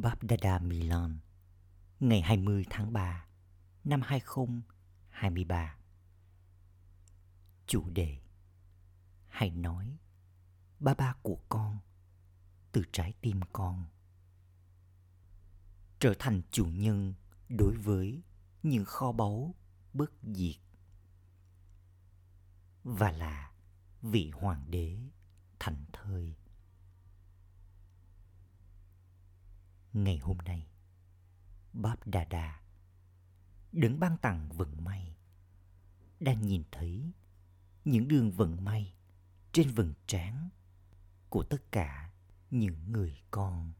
Babdada Milan, ngày 20 tháng 3 năm 2023. Chủ đề, Hãy nói ba ba của con từ trái tim con. Trở thành chủ nhân đối với những kho báu bất diệt. Và là vị hoàng đế thành thơi. Ngày hôm nay Báp Đà Đà đứng ban tặng vận may. Đang nhìn thấy những đường vận may trên vầng trán của tất cả những người con.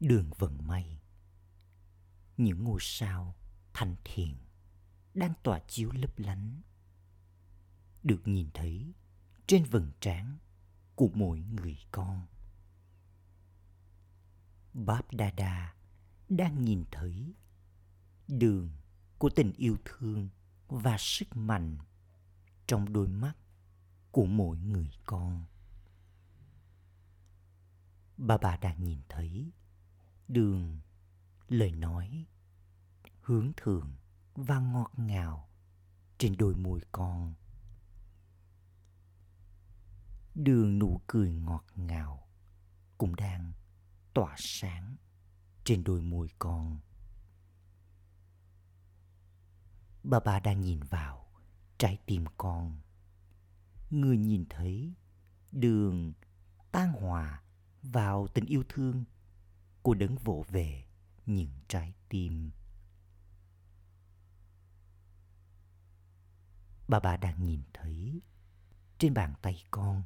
Đường vận may, những ngôi sao thanh thiện đang tỏa chiếu lấp lánh, được nhìn thấy trên vầng trán của mỗi người con. Báp Đa Đa đang nhìn thấy đường của tình yêu thương và sức mạnh trong đôi mắt của mỗi người con. Bà bà đang nhìn thấy đường lời nói, hướng thượng và ngọt ngào trên đôi môi con. Đường nụ cười ngọt ngào cũng đang tỏa sáng trên đôi môi con. Bà bà đang nhìn vào trái tim con. Người nhìn thấy đường tan hòa vào tình yêu thương của đấng vỗ về những trái tim. Bà bà đang nhìn thấy trên bàn tay con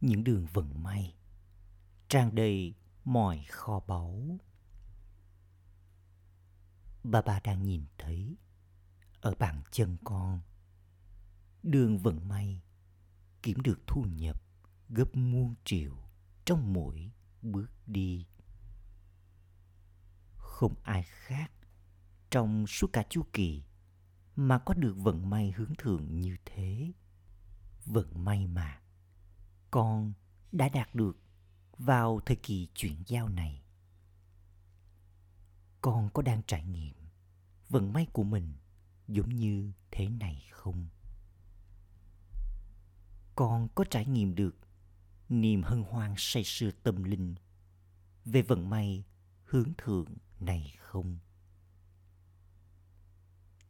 những đường vận may, tràn đầy mọi kho báu. Bà bà đang nhìn thấy, ở bàn chân con, đường vận may, kiếm được thu nhập gấp muôn triệu trong mỗi bước đi. Không ai khác trong suốt cả chu kỳ mà có được vận may hướng thượng như thế. Vận may mà con đã đạt được vào thời kỳ chuyển giao này. Con có đang trải nghiệm vận may của mình giống như thế này không? Con có trải nghiệm được niềm hân hoan say sưa tâm linh về vận may hướng thượng này không?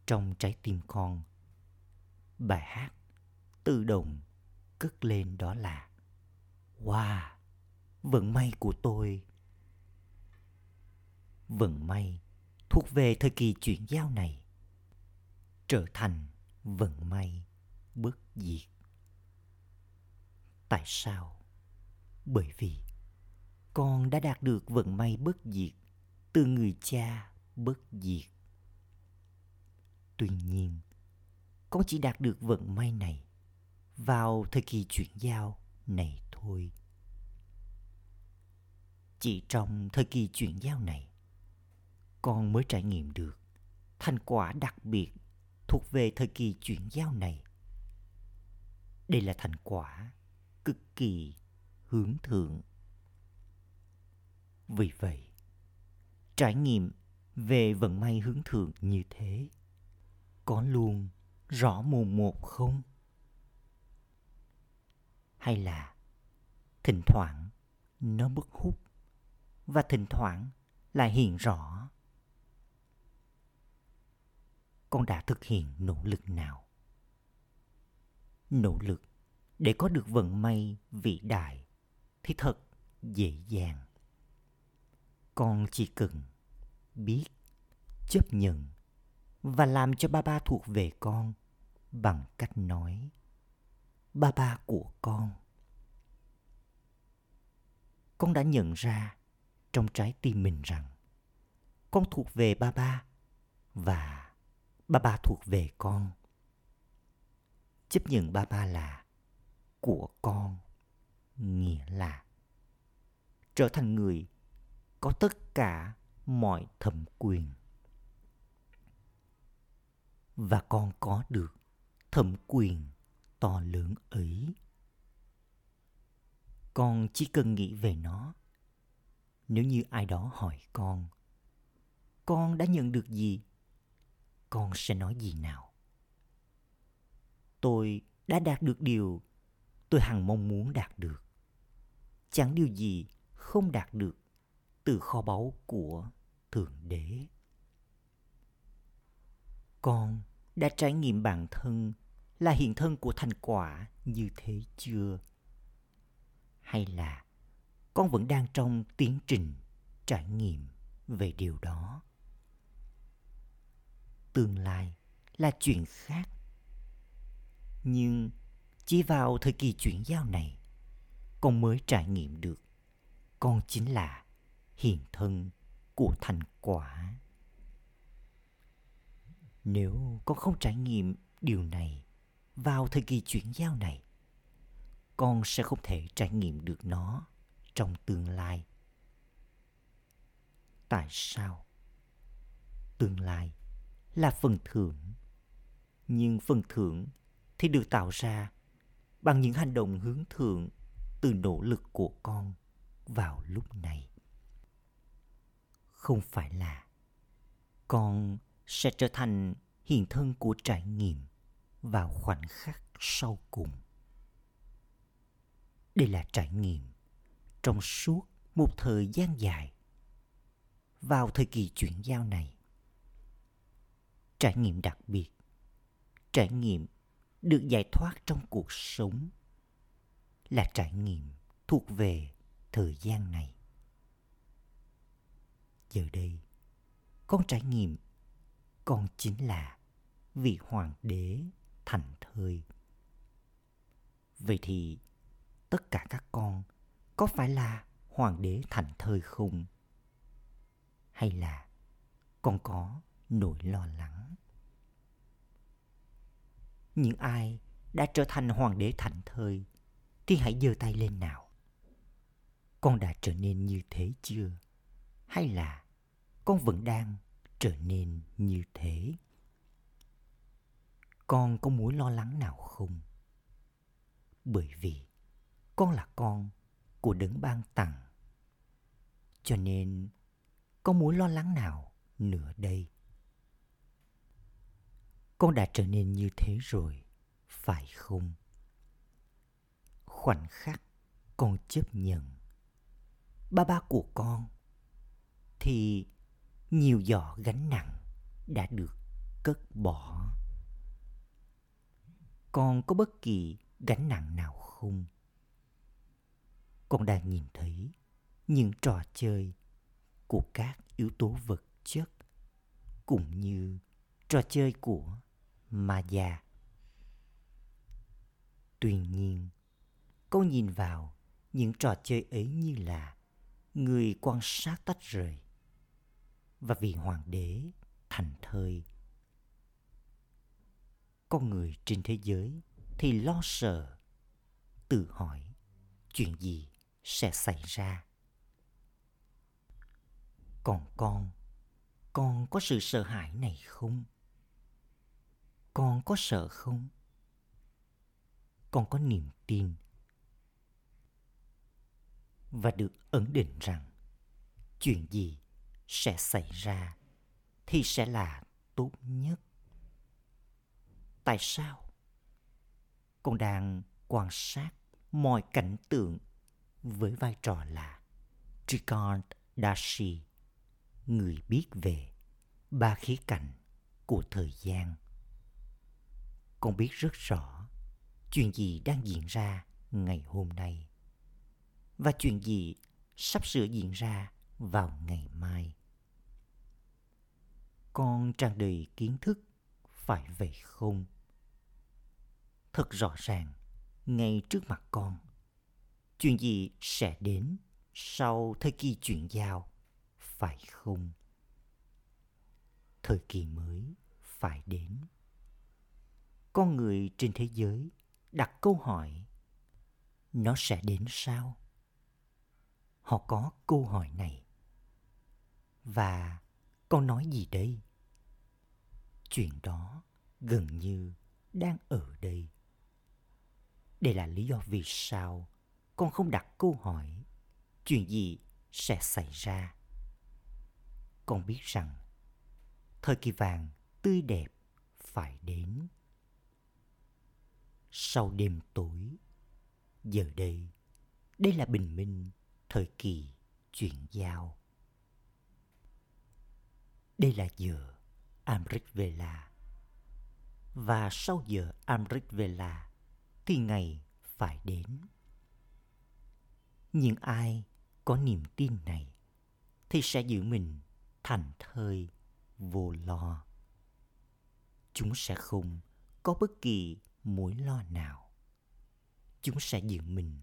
Trong trái tim con, bài hát tự động cất lên đó là, wow! Vận may của tôi. Vận may thuộc về thời kỳ chuyển giao này. Trở thành vận may bất diệt. Tại sao? Bởi vì con đã đạt được vận may bất diệt từ người cha bất diệt. Tuy nhiên, con chỉ đạt được vận may này vào thời kỳ chuyển giao này thôi chỉ trong thời kỳ chuyển giao này, con mới trải nghiệm được thành quả đặc biệt thuộc về thời kỳ chuyển giao này. Đây là thành quả cực kỳ hướng thượng. Vì vậy, trải nghiệm về vận may hướng thượng như thế có luôn rõ mồn một không? Hay là thỉnh thoảng nó mất hút và thỉnh thoảng lại hiện rõ. Con đã thực hiện nỗ lực nào? Nỗ lực để có được vận may vĩ đại thì thật dễ dàng. Con chỉ cần biết, chấp nhận và làm cho ba ba thuộc về con bằng cách nói, ba ba của con. Con đã nhận ra trong trái tim mình rằng con thuộc về ba ba và ba ba thuộc về con. Chấp nhận ba ba là của con, nghĩa là trở thành người có tất cả mọi thẩm quyền. Và con có được thẩm quyền to lớn ấy. Con chỉ cần nghĩ về nó nếu như ai đó hỏi con con đã nhận được gì? Con sẽ nói gì nào? Tôi đã đạt được điều tôi hằng mong muốn đạt được. Chẳng điều gì không đạt được từ kho báu của thượng đế. Con đã trải nghiệm bản thân là hiện thân của thành quả như thế chưa? Hay là con vẫn đang trong tiến trình trải nghiệm về điều đó. Tương lai là chuyện khác. Nhưng chỉ vào thời kỳ chuyển giao này, con mới trải nghiệm được con chính là hiện thân của thành quả. Nếu con không trải nghiệm điều này vào thời kỳ chuyển giao này, con sẽ không thể trải nghiệm được nó trong tương lai. Tại sao? Tương lai là phần thưởng, nhưng phần thưởng thì được tạo ra bằng những hành động hướng thượng từ nỗ lực của con vào lúc này. Không phải là con sẽ trở thành hiện thân của trải nghiệm vào khoảnh khắc sau cùng. Đây là trải nghiệm trong suốt một thời gian dài vào thời kỳ chuyển giao này. Trải nghiệm đặc biệt, trải nghiệm được giải thoát trong cuộc sống là trải nghiệm thuộc về thời gian này. Giờ đây, con trải nghiệm con chính là vị hoàng đế thành thơi vậy thì tất cả các con có phải là hoàng đế thành thơi không? Hay là con có nỗi lo lắng? Những ai đã trở thành hoàng đế thành thơi thì hãy giơ tay lên nào. Con đã trở nên như thế chưa? Hay là con vẫn đang trở nên như thế? Con có mối lo lắng nào không? Bởi vì con là con của đấng ban tặng. Cho nên, có mối lo lắng nào nữa đây? Con đã trở nên như thế rồi, phải không? Khoảnh khắc con chấp nhận. Ba ba của con thì nhiều giỏ gánh nặng đã được cất bỏ. Con có bất kỳ gánh nặng nào không? Con đang nhìn thấy những trò chơi của các yếu tố vật chất cũng như trò chơi của Maya. Tuy nhiên, con nhìn vào những trò chơi ấy như là người quan sát tách rời và vì hoàng đế thành thơi con người trên thế giới thì lo sợ tự hỏi chuyện gì sẽ xảy ra. Còn con con có sự sợ hãi này không? Con có sợ không? Con có niềm tin. Và được ấn định rằng, chuyện gì sẽ xảy ra thì sẽ là tốt nhất. Tại sao? Con đang quan sát mọi cảnh tượng với vai trò là Trikon Dashi, người biết về ba khía cạnh của thời gian. Con biết rất rõ chuyện gì đang diễn ra ngày hôm nay và chuyện gì sắp sửa diễn ra vào ngày mai. Con tràn đầy kiến thức, phải vậy không? Thật rõ ràng, ngay trước mặt con, chuyện gì sẽ đến sau thời kỳ chuyển giao, phải không? Thời kỳ mới phải đến. Con người trên thế giới đặt câu hỏi nó sẽ đến sao? Họ có câu hỏi này và con nói gì đây? Chuyện đó gần như đang ở đây. Đây là lý do vì sao con không đặt câu hỏi chuyện gì sẽ xảy ra. Con biết rằng thời kỳ vàng tươi đẹp phải đến. Sau đêm tối, giờ đây, đây là bình minh thời kỳ chuyển giao. Đây là giờ Amrit Vela. Và sau giờ Amrit Vela thì ngày phải đến. Nhưng ai có niềm tin này thì sẽ giữ mình thành thơi vô lo. Chúng sẽ không có bất kỳ mối lo nào. Chúng sẽ giữ mình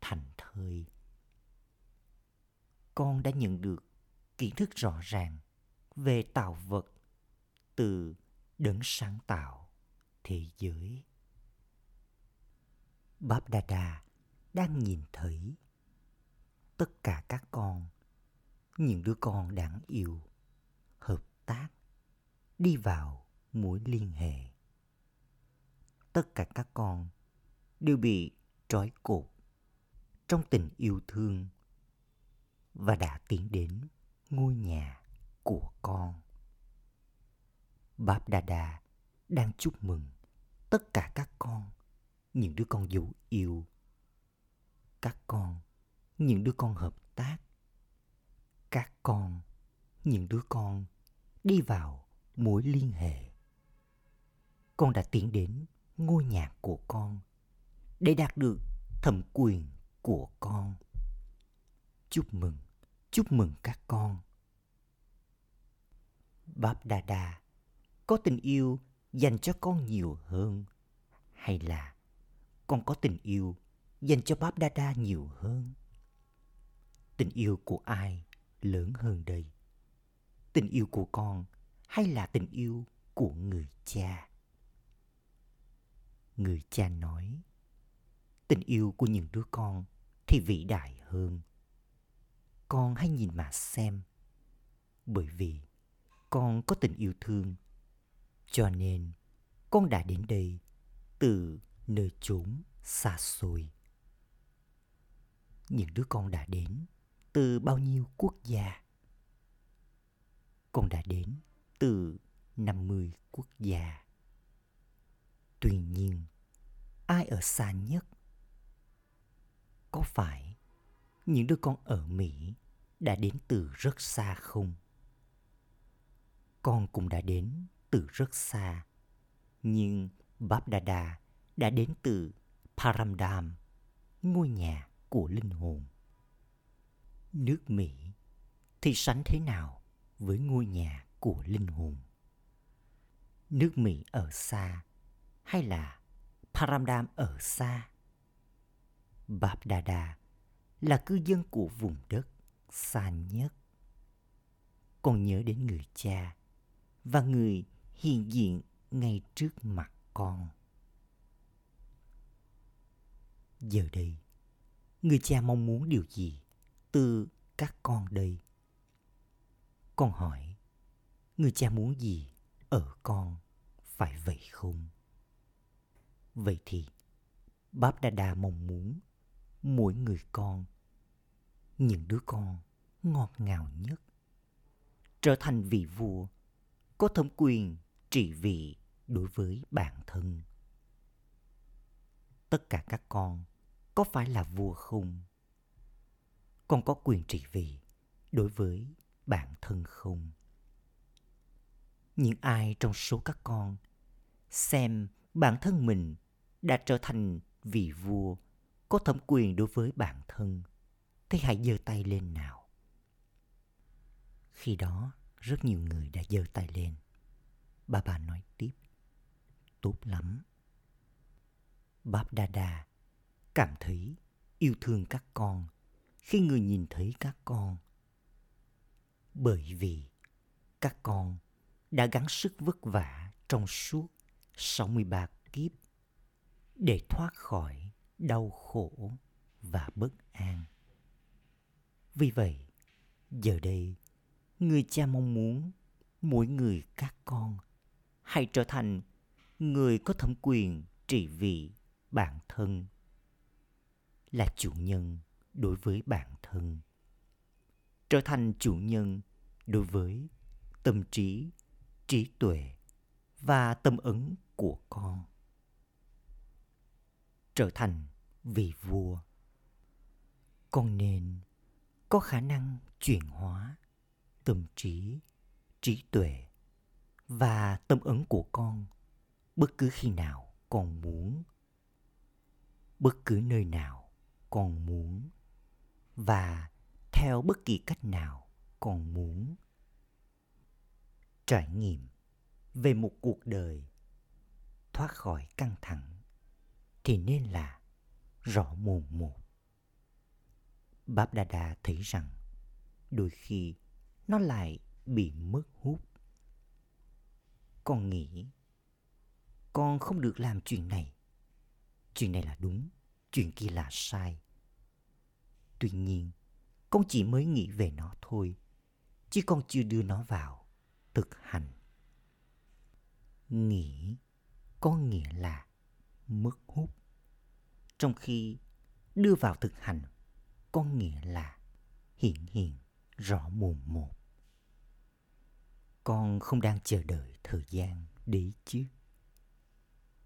thành thơi. Con đã nhận được kiến thức rõ ràng về tạo vật từ đấng sáng tạo thế giới. Báp đang nhìn thấy tất cả các con, những đứa con đáng yêu, hợp tác, đi vào mối liên hệ. Tất cả các con đều bị trói cột trong tình yêu thương và đã tiến đến ngôi nhà của con. Báp Đà Đà đang chúc mừng tất cả các con, những đứa con dấu yêu. Các con, những đứa con hợp tác. Các con, những đứa con đi vào mối liên hệ. Con đã tiến đến ngôi nhà của con để đạt được thẩm quyền của con. Chúc mừng, chúc mừng các con. Báp Đà Đà có tình yêu dành cho con nhiều hơn hay là con có tình yêu dành cho Báp Đa Đa nhiều hơn? Tình yêu của ai lớn hơn đây? Tình yêu của con hay là tình yêu của người cha? Người cha nói, tình yêu của những đứa con thì vĩ đại hơn. Con hãy nhìn mà xem, bởi vì con có tình yêu thương cho nên con đã đến đây từ nơi chốn xa xôi. Những đứa con đã đến từ bao nhiêu quốc gia? Con đã đến từ 50 quốc gia. Tuy nhiên, ai ở xa nhất? Có phải những đứa con ở Mỹ đã đến từ rất xa không? Con cũng đã đến từ rất xa. Nhưng Báp đã đến từ Paramdam, ngôi nhà của linh hồn. Nước Mỹ thì sánh thế nào với ngôi nhà của linh hồn? Nước Mỹ ở xa hay là Paramdam ở xa? babdada là cư dân của vùng đất xa nhất. Còn nhớ đến người cha và người hiện diện ngay trước mặt con. Giờ đây, người cha mong muốn điều gì từ các con đây? Con hỏi, người cha muốn gì ở con, phải vậy không? Vậy thì, Báp Đa Đa mong muốn mỗi người con, những đứa con ngọt ngào nhất, trở thành vị vua có thẩm quyền trị vị đối với bản thân. Tất cả các con có phải là vua không? Con có quyền trị vì đối với bản thân không? Những ai trong số các con xem bản thân mình đã trở thành vị vua có thẩm quyền đối với bản thân thì hãy giơ tay lên nào. Khi đó, rất nhiều người đã giơ tay lên. Bà bà nói tiếp. Tốt lắm. bab Đa Đa cảm thấy yêu thương các con khi người nhìn thấy các con. Bởi vì các con đã gắng sức vất vả trong suốt 63 kiếp để thoát khỏi đau khổ và bất an. Vì vậy, giờ đây, người cha mong muốn mỗi người các con hãy trở thành người có thẩm quyền trị vì bản thân là chủ nhân đối với bản thân. Trở thành chủ nhân đối với tâm trí trí tuệ và tâm ứng của con. Trở thành vị vua. Con nên có khả năng chuyển hóa tâm trí trí tuệ và tâm ấn của con bất cứ khi nào con muốn, bất cứ nơi nào con muốn và theo bất kỳ cách nào con muốn trải nghiệm về một cuộc đời thoát khỏi căng thẳng, thì nên là rõ mồn một. Báp đà đà thấy rằng đôi khi nó lại bị mất hút. Con nghĩ con không được làm chuyện này. Chuyện này là đúng, chuyện kia là sai tuy nhiên, con chỉ mới nghĩ về nó thôi, chứ con chưa đưa nó vào thực hành. Nghĩ có nghĩa là mất hút. Trong khi đưa vào thực hành, có nghĩa là hiện hiện rõ mồn một. Con không đang chờ đợi thời gian đấy chứ.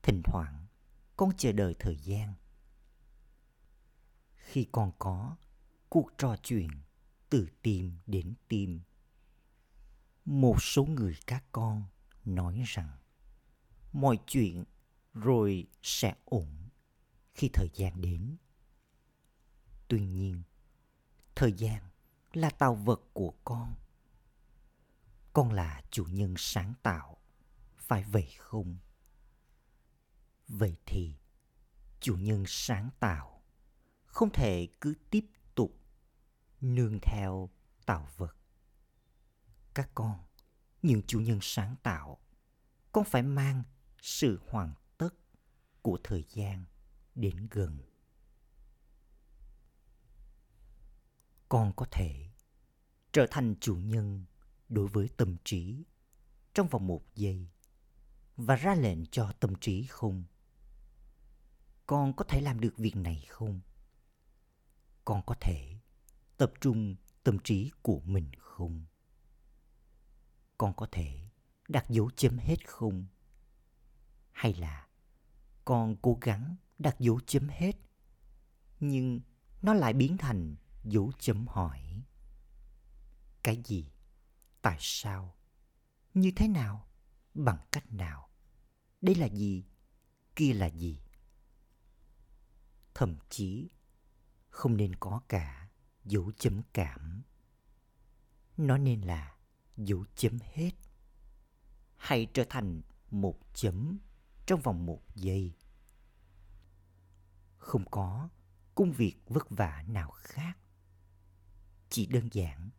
Thỉnh thoảng, con chờ đợi thời gian. Khi con có cuộc trò chuyện từ tim đến tim. Một số người các con nói rằng, mọi chuyện rồi sẽ ổn khi thời gian đến. Tuy nhiên, thời gian là tạo vật của con. Con là chủ nhân sáng tạo, phải vậy không? Vậy thì chủ nhân sáng tạo không thể cứ tiếp nương theo tạo vật. Các con, những chủ nhân sáng tạo, con phải mang sự hoàn tất của thời gian đến gần. Con có thể trở thành chủ nhân đối với tâm trí trong vòng một giây và ra lệnh cho tâm trí không. Con có thể làm được việc này không? Con có thể tập trung tâm trí của mình không? Con có thể đặt dấu chấm hết không? Hay là con cố gắng đặt dấu chấm hết, nhưng nó lại biến thành dấu chấm hỏi? Cái gì? Tại sao? Như thế nào? Bằng cách nào? Đây là gì? Kia là gì? Thậm chí không nên có cả dấu chấm cảm. Nó nên là dấu chấm hết. Hay trở thành một chấm trong vòng một giây. Không có công việc vất vả nào khác. Chỉ đơn giản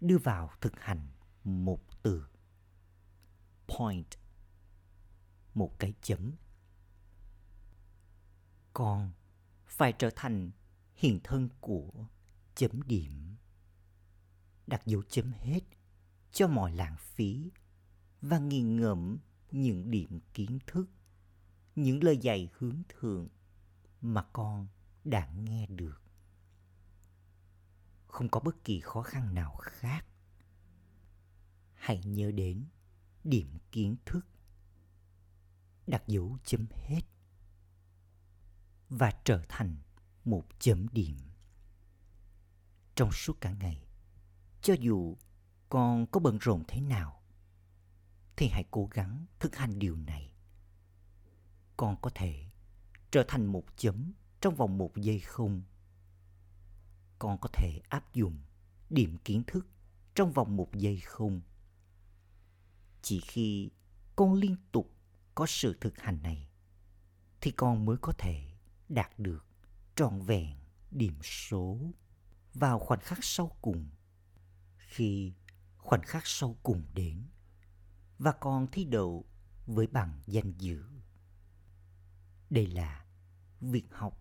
đưa vào thực hành một từ. Point. Một cái chấm. Con phải trở thành hiện thân của chấm điểm. Đặt dấu chấm hết cho mọi lãng phí và nghiền ngẫm những điểm kiến thức, những lời dạy hướng thượng mà con đã nghe được. Không có bất kỳ khó khăn nào khác. Hãy nhớ đến điểm kiến thức. Đặt dấu chấm hết và trở thành một chấm điểm trong suốt cả ngày. Cho dù con có bận rộn thế nào, thì hãy cố gắng thực hành điều này. Con có thể trở thành một chấm trong vòng một giây không. Con có thể áp dụng điểm kiến thức trong vòng một giây không. Chỉ khi con liên tục có sự thực hành này, thì con mới có thể đạt được trọn vẹn điểm số vào khoảnh khắc sau cùng. Khi khoảnh khắc sau cùng đến, và còn thi đậu với bằng danh dự. Đây là việc học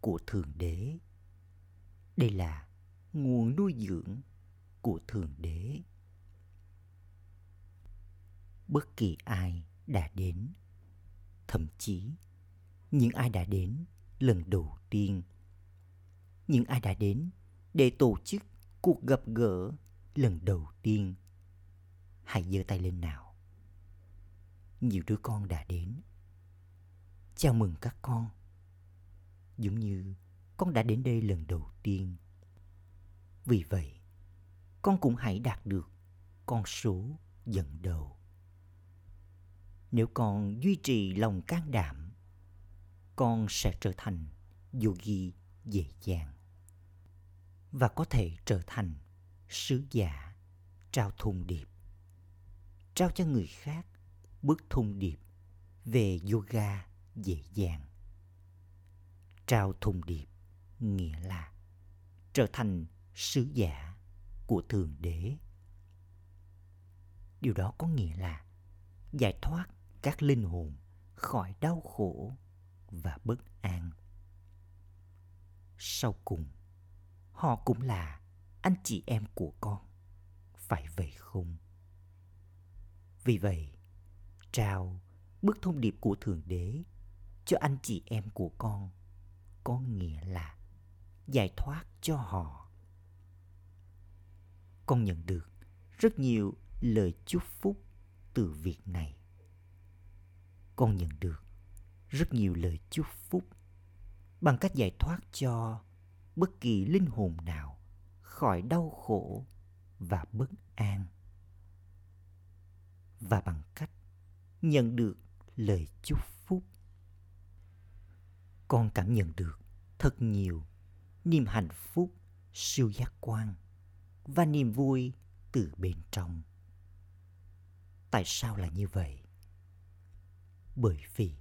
của thượng đế. Đây là nguồn nuôi dưỡng của thượng đế. Bất kỳ ai đã đến, thậm chí những ai đã đến lần đầu tiên, những ai đã đến để tổ chức cuộc gặp gỡ lần đầu tiên. Hãy giơ tay lên nào. Nhiều đứa con đã đến. Chào mừng các con. Giống như con đã đến đây lần đầu tiên. Vì vậy, con cũng hãy đạt được con số dẫn đầu. Nếu con duy trì lòng can đảm, con sẽ trở thành yogi dễ dàng và có thể trở thành sứ giả, trao thông điệp. Trao cho người khác bức thông điệp về yoga dễ dàng. Trao thông điệp nghĩa là trở thành sứ giả của thượng đế. Điều đó có nghĩa là giải thoát các linh hồn khỏi đau khổ và bất an. Sau cùng họ cũng là anh chị em của con. Phải vậy không? Vì vậy, trao bức thông điệp của thượng đế cho anh chị em của con có nghĩa là giải thoát cho họ. Con nhận được rất nhiều lời chúc phúc từ việc này. Con nhận được rất nhiều lời chúc phúc bằng cách giải thoát cho bất kỳ linh hồn nào khỏi đau khổ và bất an. Và bằng cách nhận được lời chúc phúc, con cảm nhận được thật nhiều niềm hạnh phúc, siêu giác quan và niềm vui từ bên trong. Tại sao là như vậy? Bởi vì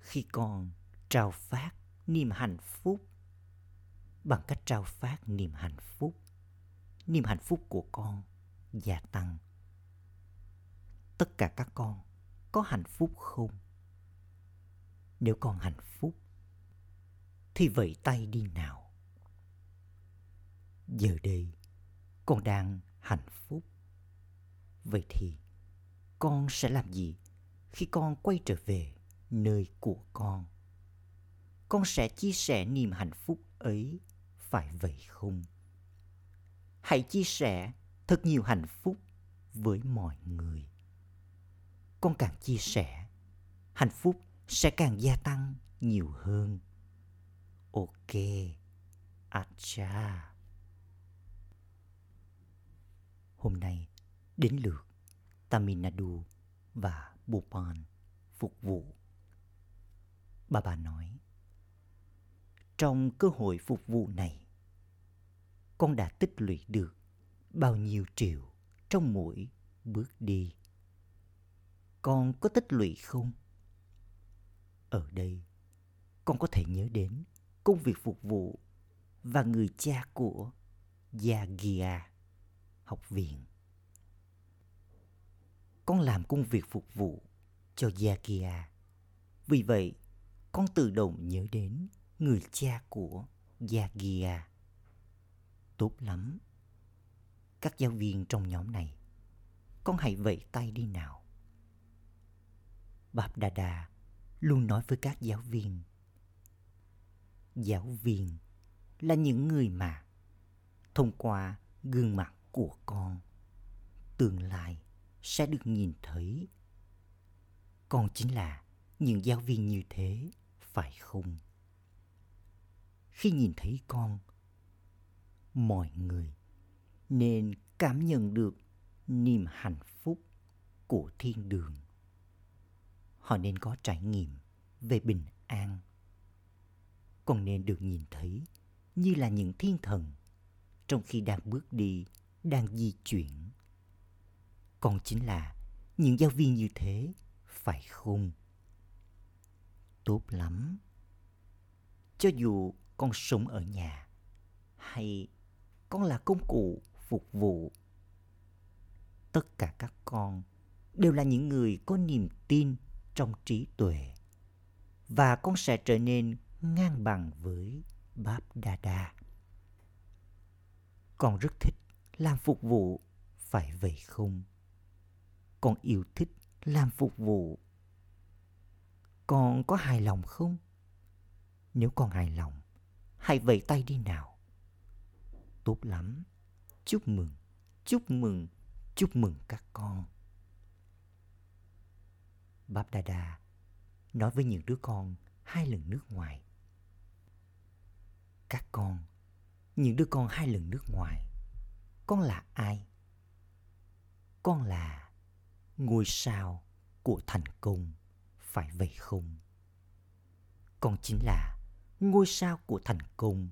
khi con trao phát niềm hạnh phúc bằng cách trao phát niềm hạnh phúc, niềm hạnh phúc của con gia tăng. Tất cả các con có hạnh phúc không? Nếu con hạnh phúc, thì vẫy tay đi nào. Giờ đây con đang hạnh phúc. Vậy thì con sẽ làm gì khi con quay trở về nơi của con? Con sẽ chia sẻ niềm hạnh phúc ấy phải vậy không hãy chia sẻ thật nhiều hạnh phúc với mọi người. Con càng chia sẻ hạnh phúc sẽ càng gia tăng nhiều hơn. Ok acha. Hôm nay đến lượt Taminadu và Bhutan phục vụ. Bà bà nói, trong cơ hội phục vụ này, con đã tích lũy được bao nhiêu triệu trong mỗi bước đi. Con có tích lũy không? Ở đây, con có thể nhớ đến công việc phục vụ và người cha của Yagia, học viện. Con làm công việc phục vụ cho Yagia. Vì vậy, con tự động nhớ đến người cha của Yagia. Tốt lắm. Các giáo viên trong nhóm này, con hãy vẫy tay đi nào. Bạp Đà Đà luôn nói với các giáo viên. Giáo viên là những người mà thông qua gương mặt của con, tương lai sẽ được nhìn thấy. Con chính là những giáo viên như thế, phải không? Khi nhìn thấy con, mọi người nên cảm nhận được niềm hạnh phúc của thiên đường. Họ nên có trải nghiệm về bình an. Còn nên được nhìn thấy như là những thiên thần trong khi đang bước đi, đang di chuyển. Còn chính là những giáo viên như thế, phải không? Tốt lắm. Cho dù con sống ở nhà hay con là công cụ phục vụ tất cả các con đều là những người có niềm tin trong trí tuệ và con sẽ trở nên ngang bằng với Báp Đa Đa. Con rất thích làm phục vụ, phải vậy không? Con yêu thích làm phục vụ. Con có hài lòng không? Nếu con hài lòng, hãy vẫy tay đi nào. Tốt lắm. chúc mừng, chúc mừng, chúc mừng các con. Báp Đa Đa nói với những đứa con hai lần nước ngoài. Các con, những đứa con hai lần nước ngoài, con là ai? Con là ngôi sao của thành công, phải vậy không? Con chính là ngôi sao của thành công.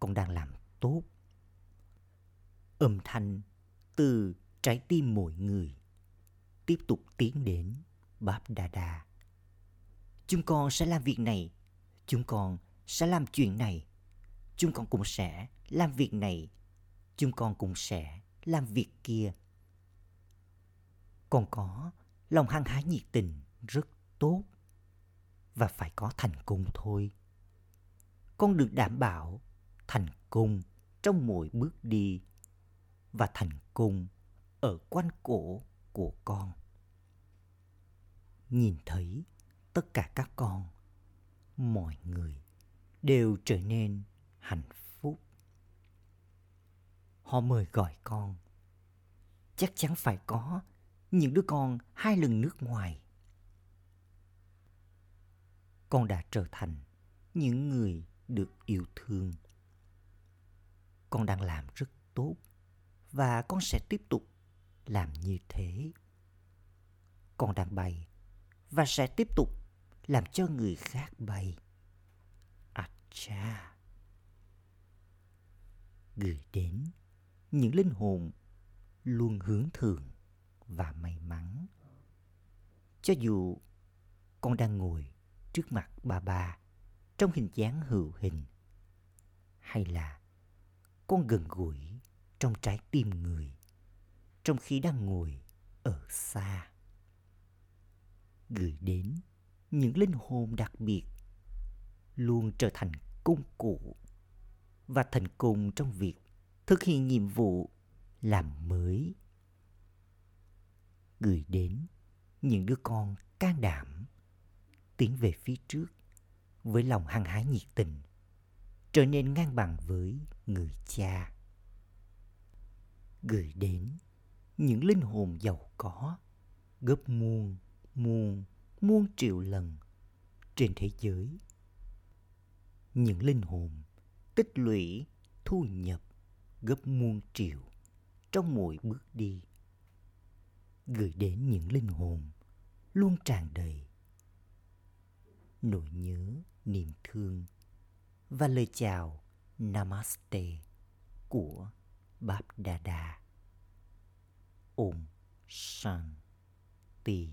Con đang làm tốt. Âm thanh từ trái tim mỗi người tiếp tục tiến đến Báp Đa Đa. Chúng con sẽ làm việc này, chúng con sẽ làm chuyện này, chúng con cũng sẽ làm việc này, chúng con cũng sẽ làm việc kia. Còn có lòng hăng hái nhiệt tình rất tốt và phải có thành công thôi. Con được đảm bảo thành công trong mỗi bước đi và thành công ở quanh cổ của con. Nhìn thấy tất cả các con, mọi người đều trở nên hạnh phúc. Họ mời gọi con. Chắc chắn phải có những đứa con hai lần nước ngoài. Con đã trở thành những người được yêu thương. Con đang làm rất tốt và con sẽ tiếp tục làm như thế. Con đang bay và sẽ tiếp tục làm cho người khác bay. À cha! Gửi đến những linh hồn luôn hướng thượng và may mắn. Cho dù con đang ngồi trước mặt bà bà trong hình dáng hữu hình. Hay là con gần gũi trong trái tim người, trong khi đang ngồi ở xa. Gửi đến những linh hồn đặc biệt luôn trở thành công cụ và thành công trong việc thực hiện nhiệm vụ làm mới. Gửi đến những đứa con can đảm tiến về phía trước, với lòng hăng hái nhiệt tình, trở nên ngang bằng với người cha. Gửi đến những linh hồn giàu có, gấp muôn muôn muôn triệu lần trên thế giới. Những linh hồn tích lũy, thu nhập gấp muôn triệu trong mỗi bước đi. Gửi đến những linh hồn luôn tràn đầy nỗi nhớ niềm thương và lời chào namaste của bab dada. Om shanti.